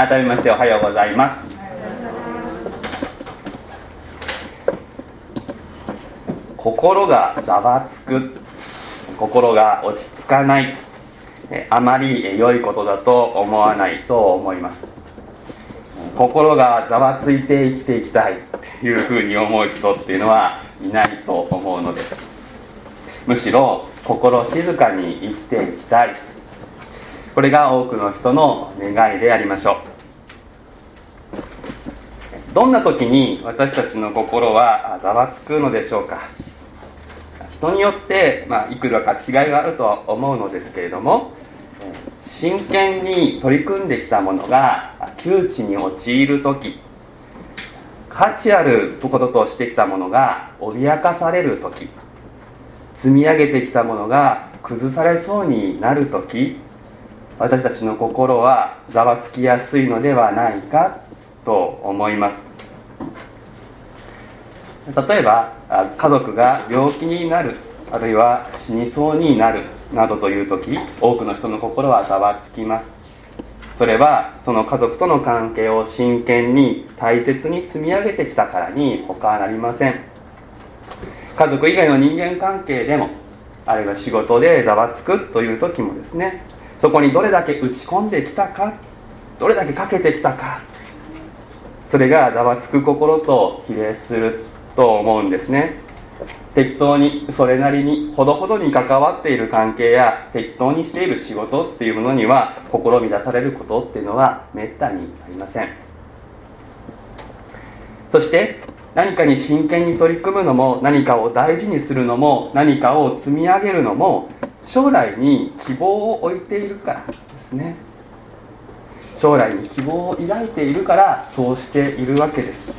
改めましておはようございます。心がざわつく。心が落ち着かない。あまり良いことだと思わないと思います。心がざわついて生きていきたい。っていうふうに思う人っていうのはいないと思うのです。むしろ心静かに生きていきたい。これが多くの人の願いでありましょう。どんな時に私たちの心はざわつくのでしょうか？人によって、まあ、いくらか違いがあるとは思うのですけれども真剣に取り組んできたものが窮地に陥る時価値あることとしてきたものが脅かされる時積み上げてきたものが崩されそうになる時私たちの心はざわつきやすいのではないかと思います。例えば家族が病気になるあるいは死にそうになるなどという時多くの人の心はざわつきます。それはその家族との関係を真剣に大切に積み上げてきたからに他なりません。家族以外の人間関係でもあるいは仕事でざわつくという時もですねそこにどれだけ打ち込んできたかどれだけかけてきたかそれがざわつく心と比例すると思うんですね。適当にそれなりにほどほどに関わっている関係や適当にしている仕事っていうものには心乱されることっていうのはめったにありません。そして何かに真剣に取り組むのも何かを大事にするのも何かを積み上げるのも将来に希望を置いているからですね。将来に希望を抱いているからそうしているわけです。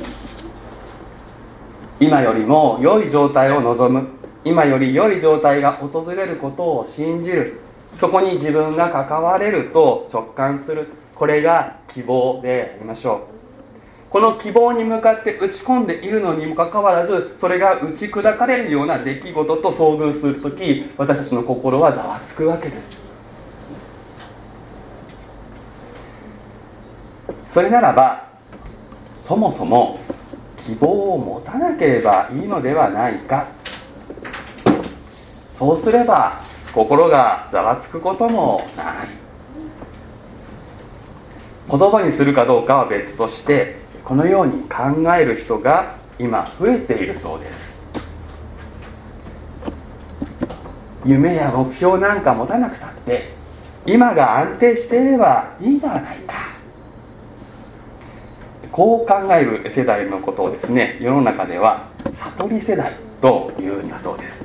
今よりも良い状態を望む。今より良い状態が訪れることを信じる。そこに自分が関われると直感する。これが希望でありましょう。この希望に向かって打ち込んでいるのにもかかわらずそれが打ち砕かれるような出来事と遭遇する時私たちの心はざわつくわけです。それならばそもそも希望を持たなければいいのではないか。そうすれば心がざわつくこともない。言葉にするかどうかは別としてこのように考える人が今増えているそうです。夢や目標なんか持たなくたって今が安定していればいいじゃないか。こう考える世代のことをですね世の中では悟り世代というんだそうです、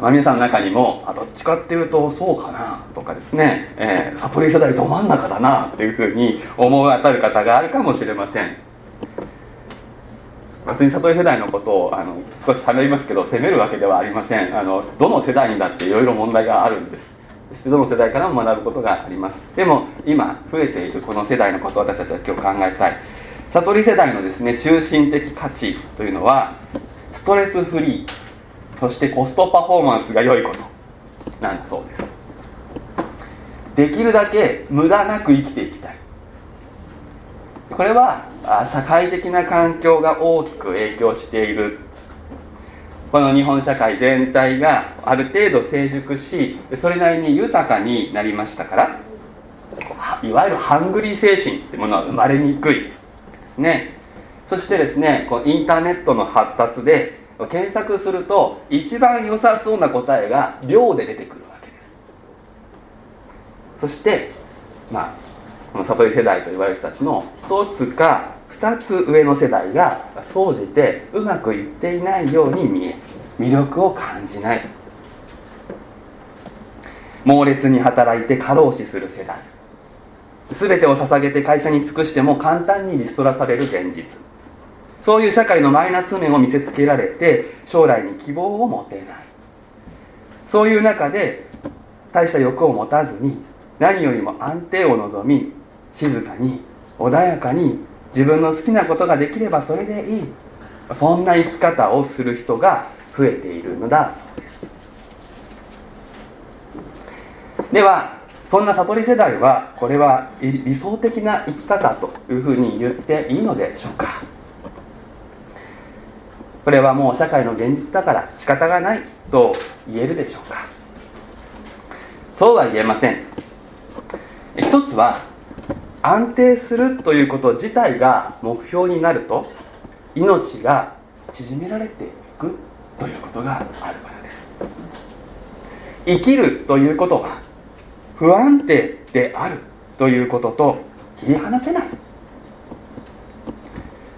まあ、皆さんの中にもあどっちかっていうとそうかなとかですね、えー、悟り世代ど真ん中だなというふうに思い当たる方があるかもしれません。別に悟り世代のことをあの少し喋りますけど責めるわけではありません。あのどの世代にだっていろいろ問題があるんです。どの世代からも学ぶことがあります。でも今増えているこの世代のことを私たちは今日考えたい。悟り世代のですね中心的価値というのはストレスフリーそしてコストパフォーマンスが良いことなんだそうです。できるだけ無駄なく生きていきたい。これは社会的な環境が大きく影響しているこの日本社会全体がある程度成熟しそれなりに豊かになりましたからいわゆるハングリー精神ってものは生まれにくいですね。そしてですねこうインターネットの発達で検索すると一番良さそうな答えが量で出てくるわけです。そしてまあこの悟り世代と言われる人たちの一つか2つ上の世代が総じてうまくいっていないように見え魅力を感じない。猛烈に働いて過労死する世代。全てを捧げて会社に尽くしても簡単にリストラされる現実。そういう社会のマイナス面を見せつけられて将来に希望を持てない。そういう中で大した欲を持たずに何よりも安定を望み静かに穏やかに自分の好きなことができればそれでいい。そんな生き方をする人が増えているのだそうです。ではそんな悟り世代はこれは理想的な生き方というふうに言っていいのでしょうか。これはもう社会の現実だから仕方がないと言えるでしょうか。そうは言えません。一つは安定するということ自体が目標になると命が縮められていくということがあるからです。生きるということは不安定であるということと切り離せない。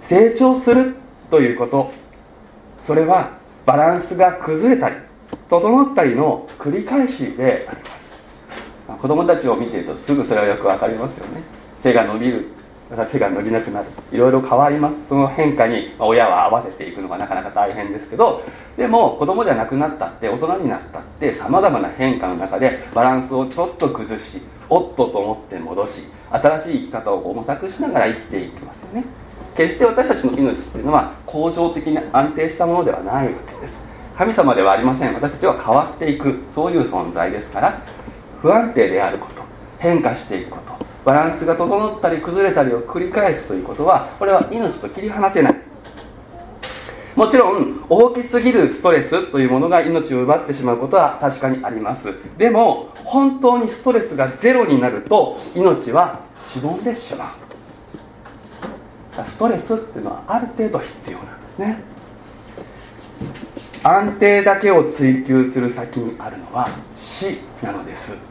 成長するということそれはバランスが崩れたり整ったりの繰り返しであります。子供たちを見ているとすぐそれはよく分かりますよね。背が伸びるまた手が伸びなくなる。いろいろ変わります。その変化に親は合わせていくのがなかなか大変ですけどでも子供じゃなくなったって大人になったってさまざまな変化の中でバランスをちょっと崩しおっとと思って戻し新しい生き方を模索しながら生きていきますよね。決して私たちの命っていうのは恒常的に安定したものではないわけです。神様ではありません。私たちは変わっていく。そういう存在ですから不安定であること変化していくことバランスが整ったり崩れたりを繰り返すということはこれは命と切り離せない。もちろん大きすぎるストレスというものが命を奪ってしまうことは確かにあります。でも本当にストレスがゼロになると命はしぼんでしまう。ストレスっていうのはある程度必要なんですね。安定だけを追求する先にあるのは死なのです。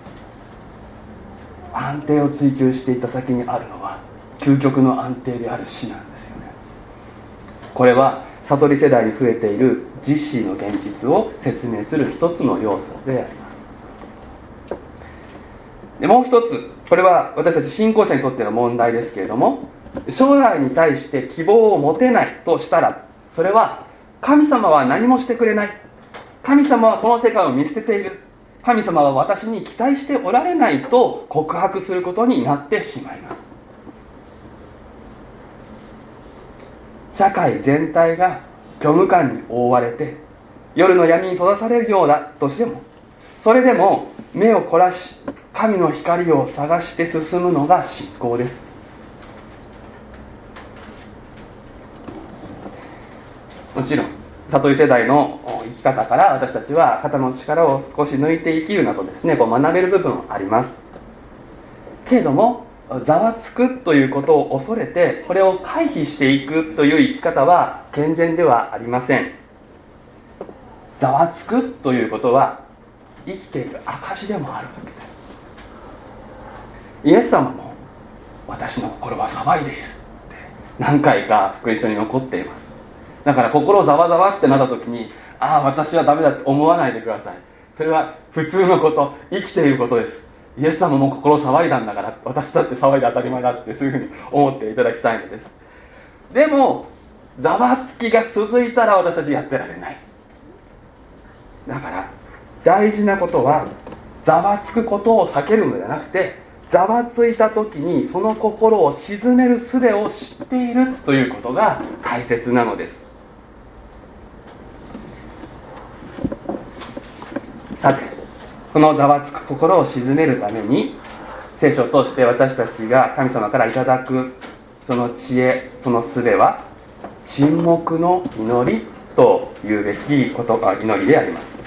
安定を追求していった先にあるのは究極の安定である死なんですよね。これは悟り世代に増えている自死の現実を説明する一つの要素であります。でもう一つこれは私たち信仰者にとっての問題ですけれども将来に対して希望を持てないとしたらそれは神様は何もしてくれない。神様はこの世界を見捨てている。神様は私に期待しておられないと告白することになってしまいます。社会全体が虚無感に覆われて夜の闇に閉ざされるようだとしてもそれでも目を凝らし神の光を探して進むのが信仰です。もちろん悟り世代の生き方から私たちは肩の力を少し抜いて生きるなどですねこう学べる部分あります。けれどもざわつくということを恐れてこれを回避していくという生き方は健全ではありません。ざわつくということは生きている証でもあるわけです。イエス様も私の心は騒いでいるって何回か福音書に残っています。だから心ざわざわってなった時にああ私はダメだって思わないでください。それは普通のこと生きていることです。イエス様も心騒いだんだから私だって騒いで当たり前だってそういうふうに思っていただきたいのです。でもざわつきが続いたら私たちやってられない。だから大事なことはざわつくことを避けるのではなくてざわついた時にその心を鎮める術を知っているということが大切なのです。さてこのざわつく心を鎮めるために聖書を通して私たちが神様からいただくその知恵その術は沈黙の祈りというべきことが祈りであります。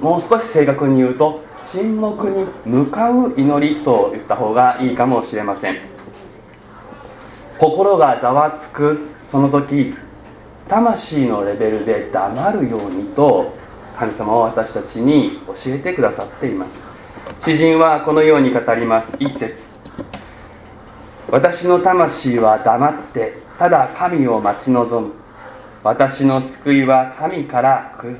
もう少し正確に言うと沈黙に向かう祈りと言った方がいいかもしれません。心がざわつくその時魂のレベルで黙るようにと神様は私たちに教えてくださっています。詩人はこのように語ります。一節。私の魂は黙ってただ神を待ち望む。私の救いは神から来る。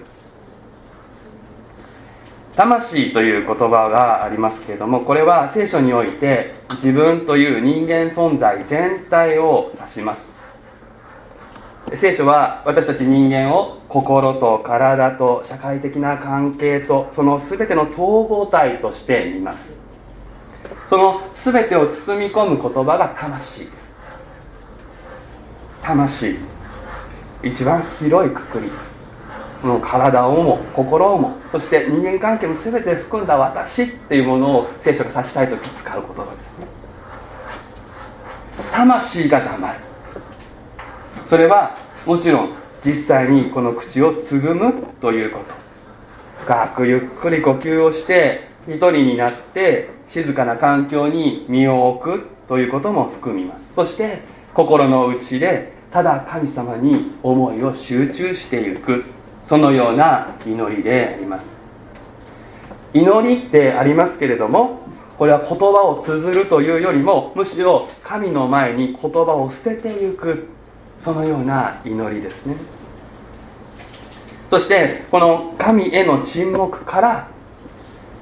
魂という言葉がありますけれどもこれは聖書において自分という人間存在全体を指します。聖書は私たち人間を心と体と社会的な関係とその全ての統合体として見ます。その全てを包み込む言葉が魂です。魂。一番広いくくり。この体をも心をも。そして人間関係も全て含んだ私っていうものを聖書が指したい時使う言葉ですね。魂が黙る。それはもちろん実際にこの口をつぐむということ。深くゆっくり呼吸をして一人になって静かな環境に身を置くということも含みます。そして心の内でただ神様に思いを集中していく。そのような祈りであります。祈りってありますけれどもこれは言葉を綴るというよりもむしろ神の前に言葉を捨てていく。そのような祈りですね。そしてこの神への沈黙から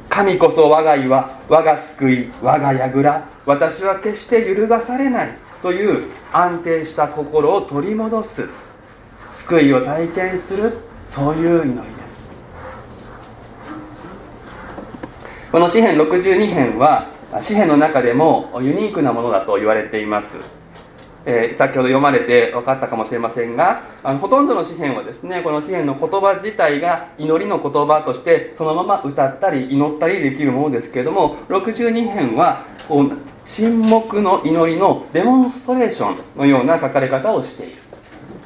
神こそ我が岩我が救い我が櫓私は決して揺るがされないという安定した心を取り戻す救いを体験するそういう祈りです。この詩篇62編は詩篇の中でもユニークなものだと言われています。えー、先ほど読まれて分かったかもしれませんがあのほとんどの詩篇はですねこの詩篇の言葉自体が祈りの言葉としてそのまま歌ったり祈ったりできるものですけれども62編はこう沈黙の祈りのデモンストレーションのような書かれ方をしている。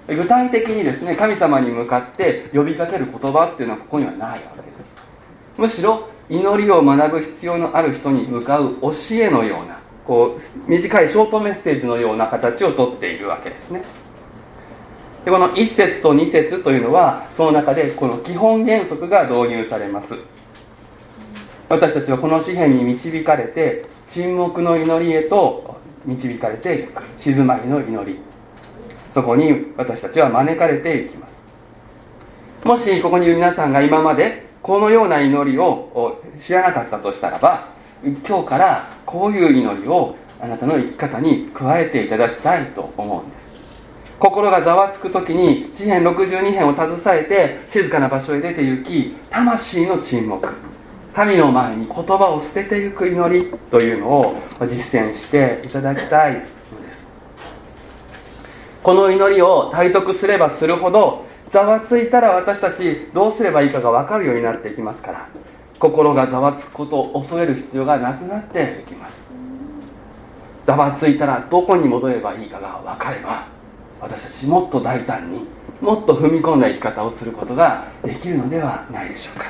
具体的にですね神様に向かって呼びかける言葉っていうのはここにはないわけです。むしろ祈りを学ぶ必要のある人に向かう教えのようなこう短いショートメッセージのような形をとっているわけですね。でこの1節と2節というのはその中でこの基本原則が導入されます。私たちはこの詩篇に導かれて沈黙の祈りへと導かれていく静まりの祈り。そこに私たちは招かれていきます。もしここにいる皆さんが今までこのような祈りを知らなかったとしたらば今日からこういう祈りをあなたの生き方に加えていただきたいと思うんです。心がざわつく時に詩篇62編を携えて静かな場所へ出て行き魂の沈黙。神の前に言葉を捨てていく祈りというのを実践していただきたいのです。この祈りを体得すればするほどざわついたら私たちどうすればいいかが分かるようになっていきますから。心がざわつくことを恐れる必要がなくなっていきます。ざわついたらどこに戻ればいいかが分かれば私たちもっと大胆にもっと踏み込んだ生き方をすることができるのではないでしょうか。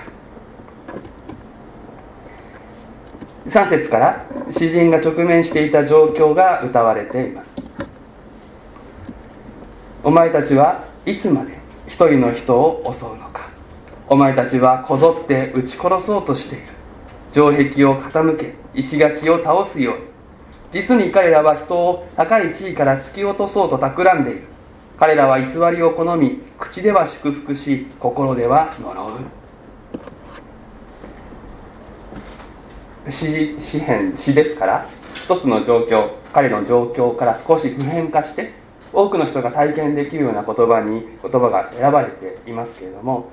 3節から詩人が直面していた状況が歌われています。お前たちはいつまで一人の人を襲うのお前たちはこぞって撃ち殺そうとしている。城壁を傾け石垣を倒すように。実に彼らは人を高い地位から突き落とそうと企んでいる。彼らは偽りを好み口では祝福し心では呪う。詩詩編詩ですから一つの状況彼の状況から少し普遍化して多くの人が体験できるような言葉に言葉が選ばれていますけれども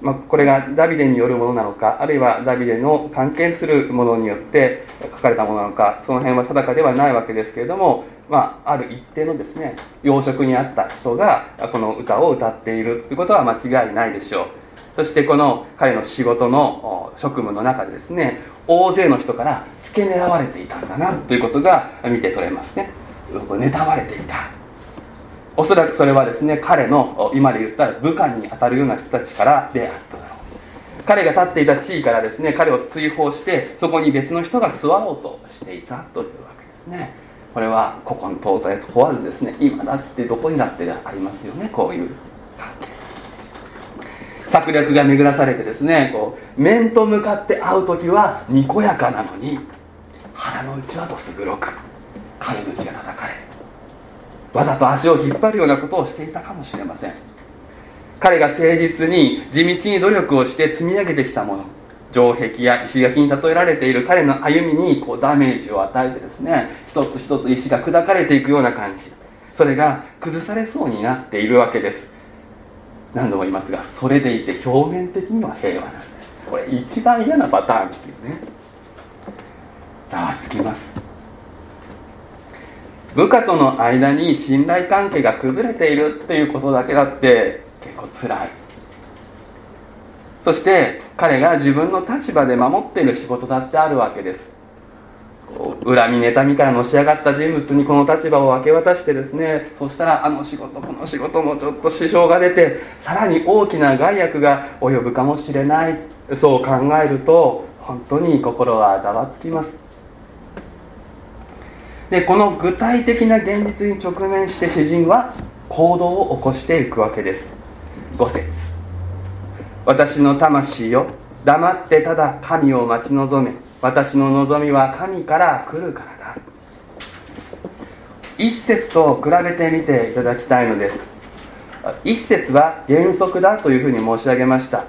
まあ、これがダビデによるものなのかあるいはダビデの関係するものによって書かれたものなのかその辺は定かではないわけですけれども、まあ、ある一定のですね養殖にあった人がこの歌を歌っている。ということは間違いないでしょう。そしてこの彼の仕事の職務の中でですね大勢の人から付け狙われていたんだなということが見て取れますね。妬まれていた。おそらくそれはですね彼の今で言ったら部下に当たるような人たちからであっただろう彼が立っていた地位からですね彼を追放してそこに別の人が座ろうとしていたというわけですね。これは古今東西問わずですね今だってどこにだってありますよねこういう関係。策略が巡らされてですねこう面と向かって会う時はにこやかなのに腹の内はどす黒く陰口が叩かれわざと足を引っ張るようなことをしていたかもしれません。彼が誠実に地道に努力をして積み上げてきたもの。城壁や石垣に例えられている彼の歩みにこうダメージを与えてですね一つ一つ石が砕かれていくような感じ。それが崩されそうになっているわけです。何度も言いますがそれでいて表面的には平和なんです。これ一番嫌なパターンですよね。ざわつきます。部下との間に信頼関係が崩れているっていうことだけだって結構つらい。そして彼が自分の立場で守っている仕事だってあるわけです。恨み妬みからのし上がった人物にこの立場を明け渡してですねそしたらあの仕事この仕事もちょっと支障が出てさらに大きな害悪が及ぶかもしれない。そう考えると本当に心はざわつきます。でこの具体的な現実に直面して詩人は行動を起こしていくわけです。5節。私の魂よ黙ってただ神を待ち望め。私の望みは神から来るからだ。一節と比べてみていただきたいのです。一節は原則だというふうに申し上げました。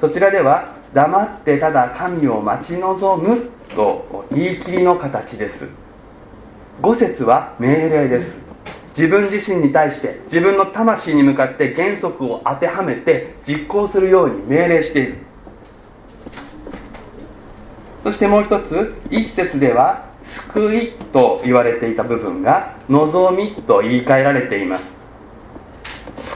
そちらでは黙ってただ神を待ち望むと言い切りの形です。五節は命令です。自分自身に対して自分の魂に向かって原則を当てはめて実行するように命令している。そしてもう一つ一節では救いと言われていた部分が望みと言い換えられています。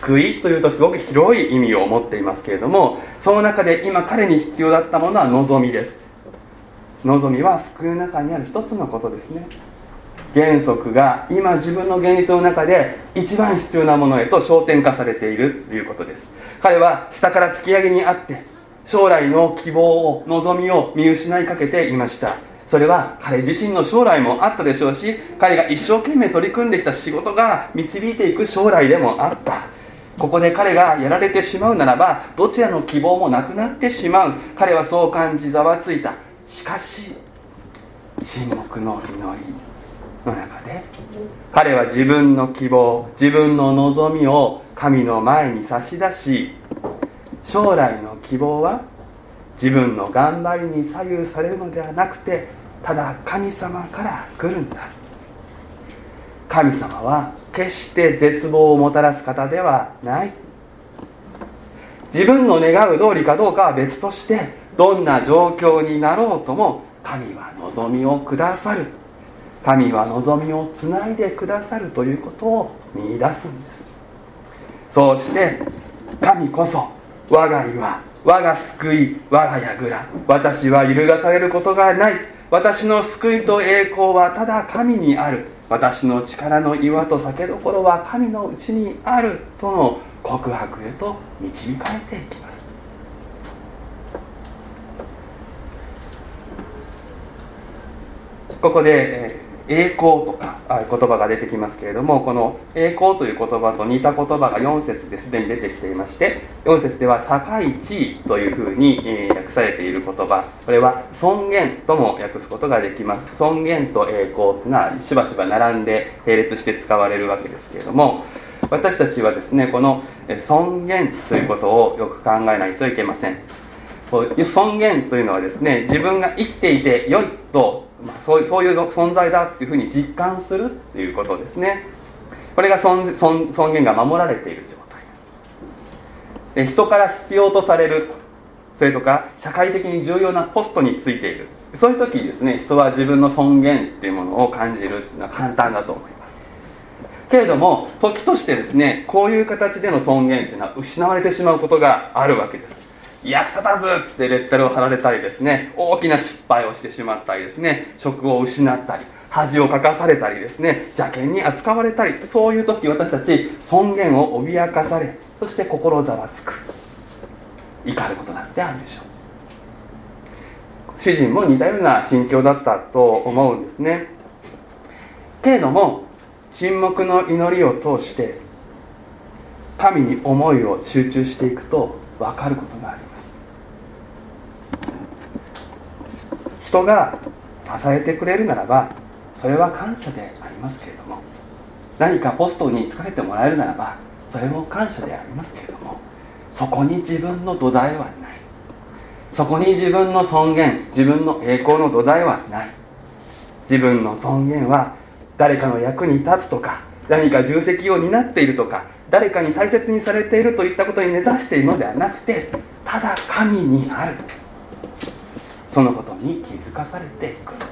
救いというとすごく広い意味を持っていますけれどもその中で今彼に必要だったものは望みです。望みは救いの中にある一つのことですね。原則が今自分の現実の中で一番必要なものへと焦点化されているということです。彼は下から突き上げにあって将来の希望を望みを見失いかけていました。それは彼自身の将来もあったでしょうし彼が一生懸命取り組んできた仕事が導いていく将来でもあった。ここで彼がやられてしまうならばどちらの希望もなくなってしまう。彼はそう感じざわついた。しかし沈黙の祈り。の中で彼は自分の希望自分の望みを神の前に差し出し将来の希望は自分の頑張りに左右されるのではなくてただ神様から来るんだ。神様は決して絶望をもたらす方ではない。自分の願う通りかどうかは別としてどんな状況になろうとも神は望みをくださる。神は望みをつないでくださるということを見いだすんです。そうして神こそ我が岩我が救い我が櫓私は揺るがされることがない。私の救いと栄光はただ神にある。私の力の岩と酒どころは神のうちにあるとの告白へと導かれていきます。ここで栄光とか言葉が出てきますけれどもこの栄光という言葉と似た言葉が4節ですでに出てきていまして4節では高い地位というふうに、え訳されている言葉。これは尊厳とも訳すことができます。尊厳と栄光というのはしばしば並んで並列して使われるわけですけれども私たちはですねこの尊厳ということをよく考えないといけません。尊厳というのはですね自分が生きていて良いとまあ、そういそういう存在だっていうふうに実感するっていうことですね。これが尊尊尊厳が守られている状態です。で人から必要とされるそれとか社会的に重要なポストについている。そういう時にですね人は自分の尊厳っていうものを感じるのは簡単だと思います。けれども時としてですねこういう形での尊厳っていうのは失われてしまうことがあるわけです。役立たずってレッテルを貼られたりですね大きな失敗をしてしまったりですね職を失ったり恥をかかされたりですね邪険に扱われたりそういう時私たち尊厳を脅かされそして心ざわつく怒ることだってあるでしょう。主人も似たような心境だったと思うんですね。けれども沈黙の祈りを通して神に思いを集中していくと分かることがあります人が支えてくれるならばそれは感謝でありますけれども何かポストに疲れてもらえるならばそれも感謝でありますけれどもそこに自分の土台はない。そこに自分の尊厳自分の栄光の土台はない。自分の尊厳は誰かの役に立つとか何か重責を担っているとか誰かに大切にされているといったことに根ざしているのではなくてただ神にある。そのことに気づかされていくんです。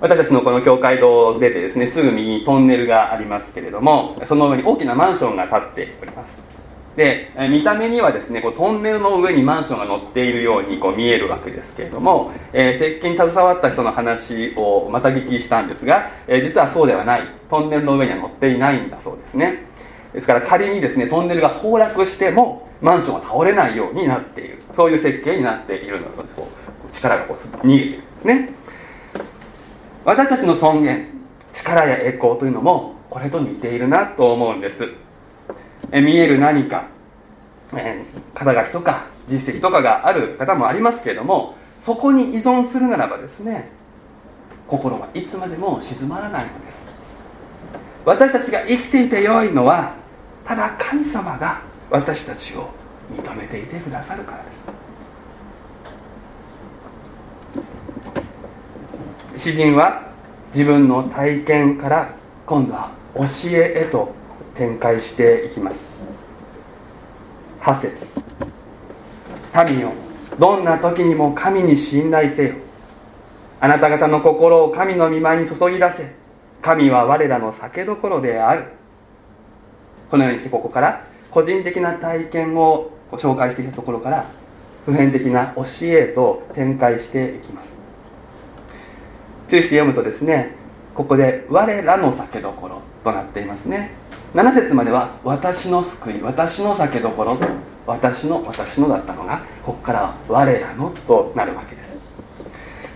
私たちのこの教会堂を出てですねすぐ右にトンネルがありますけれどもその上に大きなマンションが建っております。で見た目にはですねこうトンネルの上にマンションが乗っているようにこう見えるわけですけれども、えー、設計に携わった人の話をまた聞きしたんですが、えー、実はそうではない。トンネルの上には乗っていないんだそうですね。ですから仮にですねトンネルが崩落してもマンションは倒れないようになっている。そういう設計になっているんだそうです。こう力がこう逃げているんですね。私たちの尊厳力や栄光というのもこれと似ているなと思うんです。え見える何か、え肩書きとか実績とかがある方もありますけれどもそこに依存するならばですね心はいつまでも静まらないのです。私たちが生きていてよいのはただ神様が私たちを認めていてくださるからです。詩人は自分の体験から今度は教えへと展開していきます。8節。民よどんな時にも神に信頼せよ。あなた方の心を神の御前に注ぎ出せ。神は我らの酒どころである。このようにしてここから個人的な体験をご紹介していたところから普遍的な教えと展開していきます。注意して読むとですねここで「我らの酒どころ」となっていますね。7節までは私の救い私の酒どころ私の私のだったのがここからは我らのとなるわけです。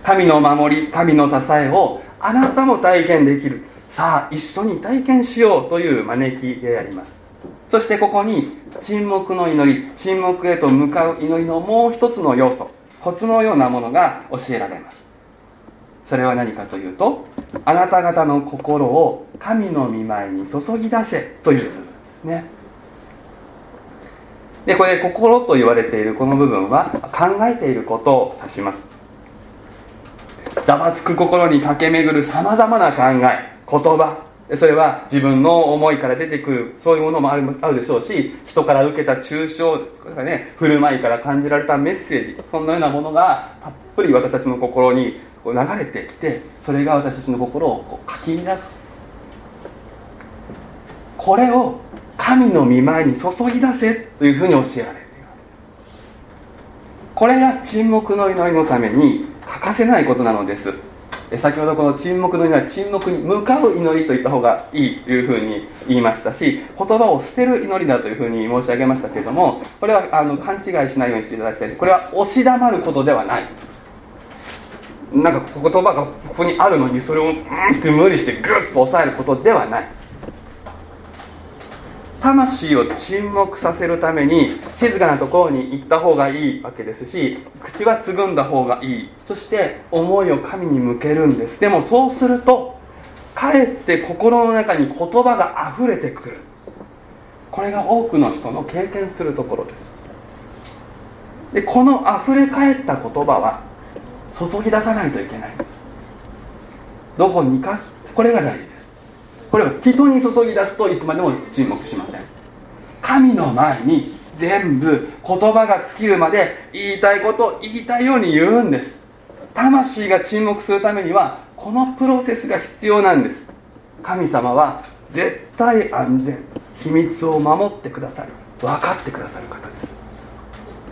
神の守り神の支えをあなたも体験できる。さあ一緒に体験しようという招きであります。そしてここに沈黙の祈り沈黙へと向かう祈りのもう一つの要素コツのようなものが教えられます。それは何かというとあなた方の心を神の御前に注ぎ出せという部分ですね。でこれ心と言われているこの部分は考えていることを指します。ざわつく心に駆け巡るさまざまな考え言葉それは自分の思いから出てくるそういうものもあるあるでしょうし人から受けた抽象ですとかね振る舞いから感じられたメッセージそんなようなものがたっぷり私たちの心に流れてきてそれが私たちの心をこうかき乱す。これを神の御前に注ぎ出せというふうに教えられているこれが沈黙の祈りのために欠かせないことなのです。先ほどこの沈黙の祈りは沈黙に向かう祈りといった方がいいというふうに言いましたし言葉を捨てる祈りだというふうに申し上げましたけれどもこれはあの勘違いしないようにしていただきたい。これは押し黙ることではない。なんか言葉がここにあるのにそれをうんって無理してグッと抑えることではない。魂を沈黙させるために静かなところに行った方がいいわけですし口はつぐんだ方がいい。そして思いを神に向けるんです。でもそうするとかえって心の中に言葉が溢れてくる。これが多くの人の経験するところです。でこの溢れ返った言葉は注ぎ出さないといけないんです。どこにかこれが大事です。これは人に注ぎ出すといつまでも沈黙しません。神の前に全部言葉が尽きるまで言いたいことを言いたいように言うんです。魂が沈黙するためにはこのプロセスが必要なんです。神様は絶対安全。秘密を守ってくださる。分かってくださる方で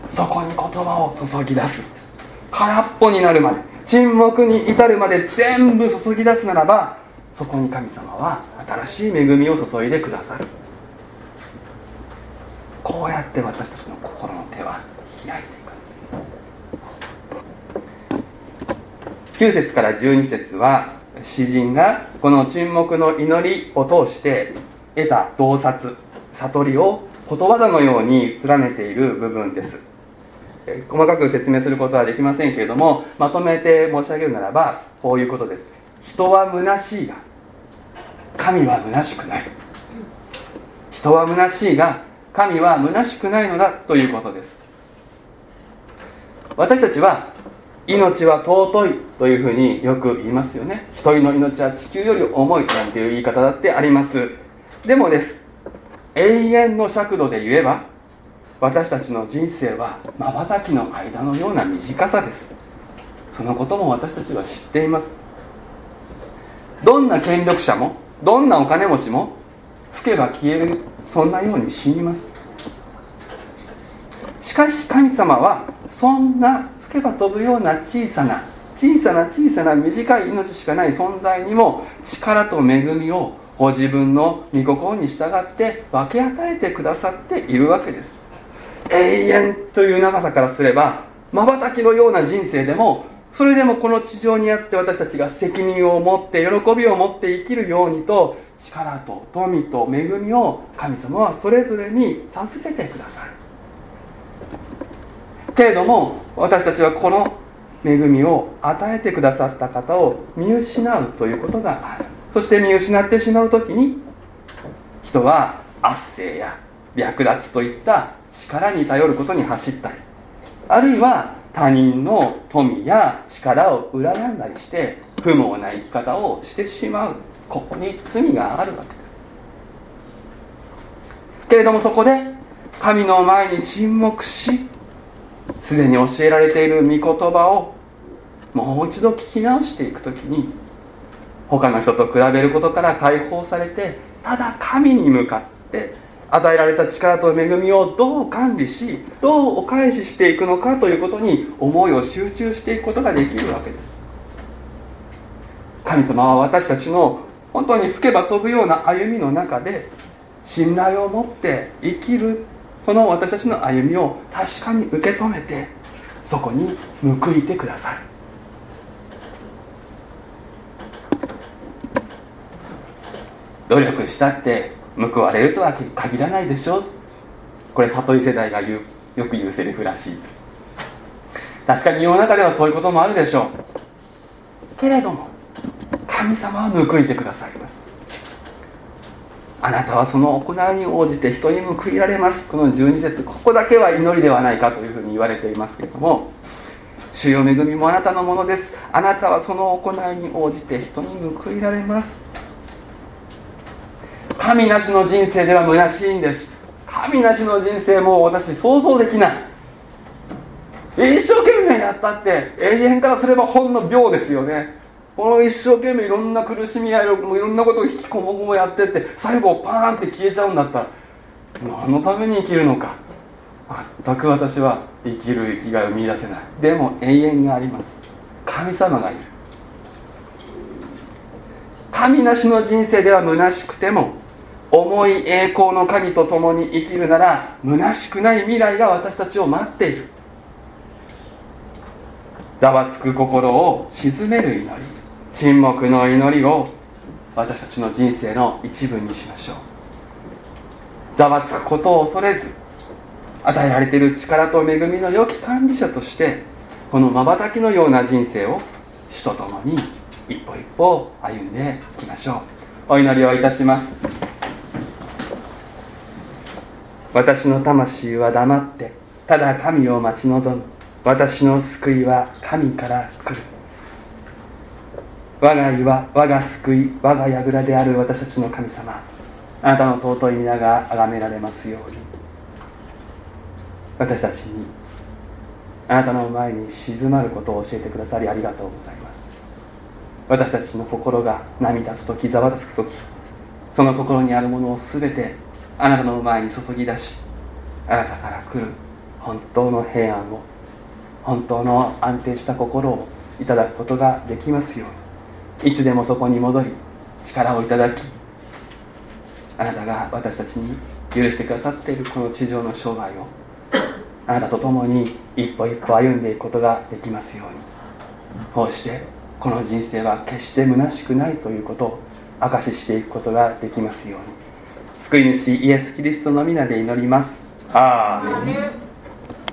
す。そこに言葉を注ぎ出すんです。空っぽになるまで沈黙に至るまで全部注ぎ出すならばそこに神様は新しい恵みを注いでくださる。こうやって私たちの心の手は開いていくんです。9節から12節は詩人がこの沈黙の祈りを通して得た洞察悟りをことわざのように連ねている部分です。細かく説明することはできませんけれどもまとめて申し上げるならばこういうことです。人は虚しいが神は虚しくない。人は虚しいが神は虚しくないのだということです。私たちは命は尊いというふうによく言いますよね。一人の命は地球より重いなんていう言い方だってあります。でもです。永遠の尺度で言えば私たちの人生はまばたきの間のような短さです。そのことも私たちは知っています。どんな権力者もどんなお金持ちも吹けば消えるそんなように死にます。しかし神様はそんな吹けば飛ぶような小さな小さな小さな短い命しかない存在にも力と恵みをご自分の御心に従って分け与えてくださっているわけです。永遠という長さからすればまばたきのような人生でもそれでもこの地上にあって私たちが責任を持って喜びを持って生きるようにと力と富と恵みを神様はそれぞれに授けてくださる。けれども私たちはこの恵みを与えてくださった方を見失うということがある。そして見失ってしまう時に人は圧政や略奪といった力に頼ることに走ったり。あるいは他人の富や力を羨んだりして不毛な生き方をしてしまう。ここに罪があるわけです。けれどもそこで神の前に沈黙しすでに教えられている御言葉をもう一度聞き直していく時に他の人と比べることから解放されてただ神に向かって与えられた力と恵みをどう管理しどうお返ししていくのかということに思いを集中していくことができるわけです。神様は私たちの本当に吹けば飛ぶような歩みの中で信頼を持って生きるこの私たちの歩みを確かに受け止めてそこに報いてください。努力したって報われるとは限らないでしょこれ悟り世代が言うよく言うセリフらしい。確かに世の中ではそういうこともあるでしょう。けれども神様は報いてくださいます。あなたはその行いに応じて人に報いられます。この12節ここだけは祈りではないかというふうに言われていますけれども主よ恵みもあなたのものです。あなたはその行いに応じて人に報いられます。神なしの人生では虚しいんです。神なしの人生も私想像できない。一生懸命やったって永遠からすればほんの秒ですよね。この一生懸命いろんな苦しみやいろんなことを引きこもごもやってって最後パーンって消えちゃうんだったら何のために生きるのか。全く私は生きる生きがいを見いだせない。でも永遠があります。神様がいる。神なしの人生では虚しくても重い栄光の神と共に生きるなら虚しくない未来が私たちを待っている。ざわつく心を鎮める祈り。沈黙の祈りを私たちの人生の一部にしましょう。ざわつくことを恐れず与えられている力と恵みの良き管理者としてこのまばたきのような人生を主と共に一歩一歩歩んでいきましょう。お祈りをいたします。私の魂は黙ってただ神を待ち望む。私の救いは神から来る。我が意は我が救い我が櫓である。私たちの神様あなたの尊い皆が崇められますように。私たちにあなたの前に静まることを教えてくださりありがとうございます。私たちの心が波立つ時ざわつく時その心にあるものを全てあなたの前に注ぎ出しあなたから来る本当の平安を本当の安定した心をいただくことができますように。いつでもそこに戻り力をいただきあなたが私たちに許してくださっているこの地上の生涯をあなたと共に一歩一歩歩んでいくことができますように。こうしてこの人生は決して虚しくないということを証ししていくことができますように。救い主イエス・キリストの皆で祈ります。アー。メン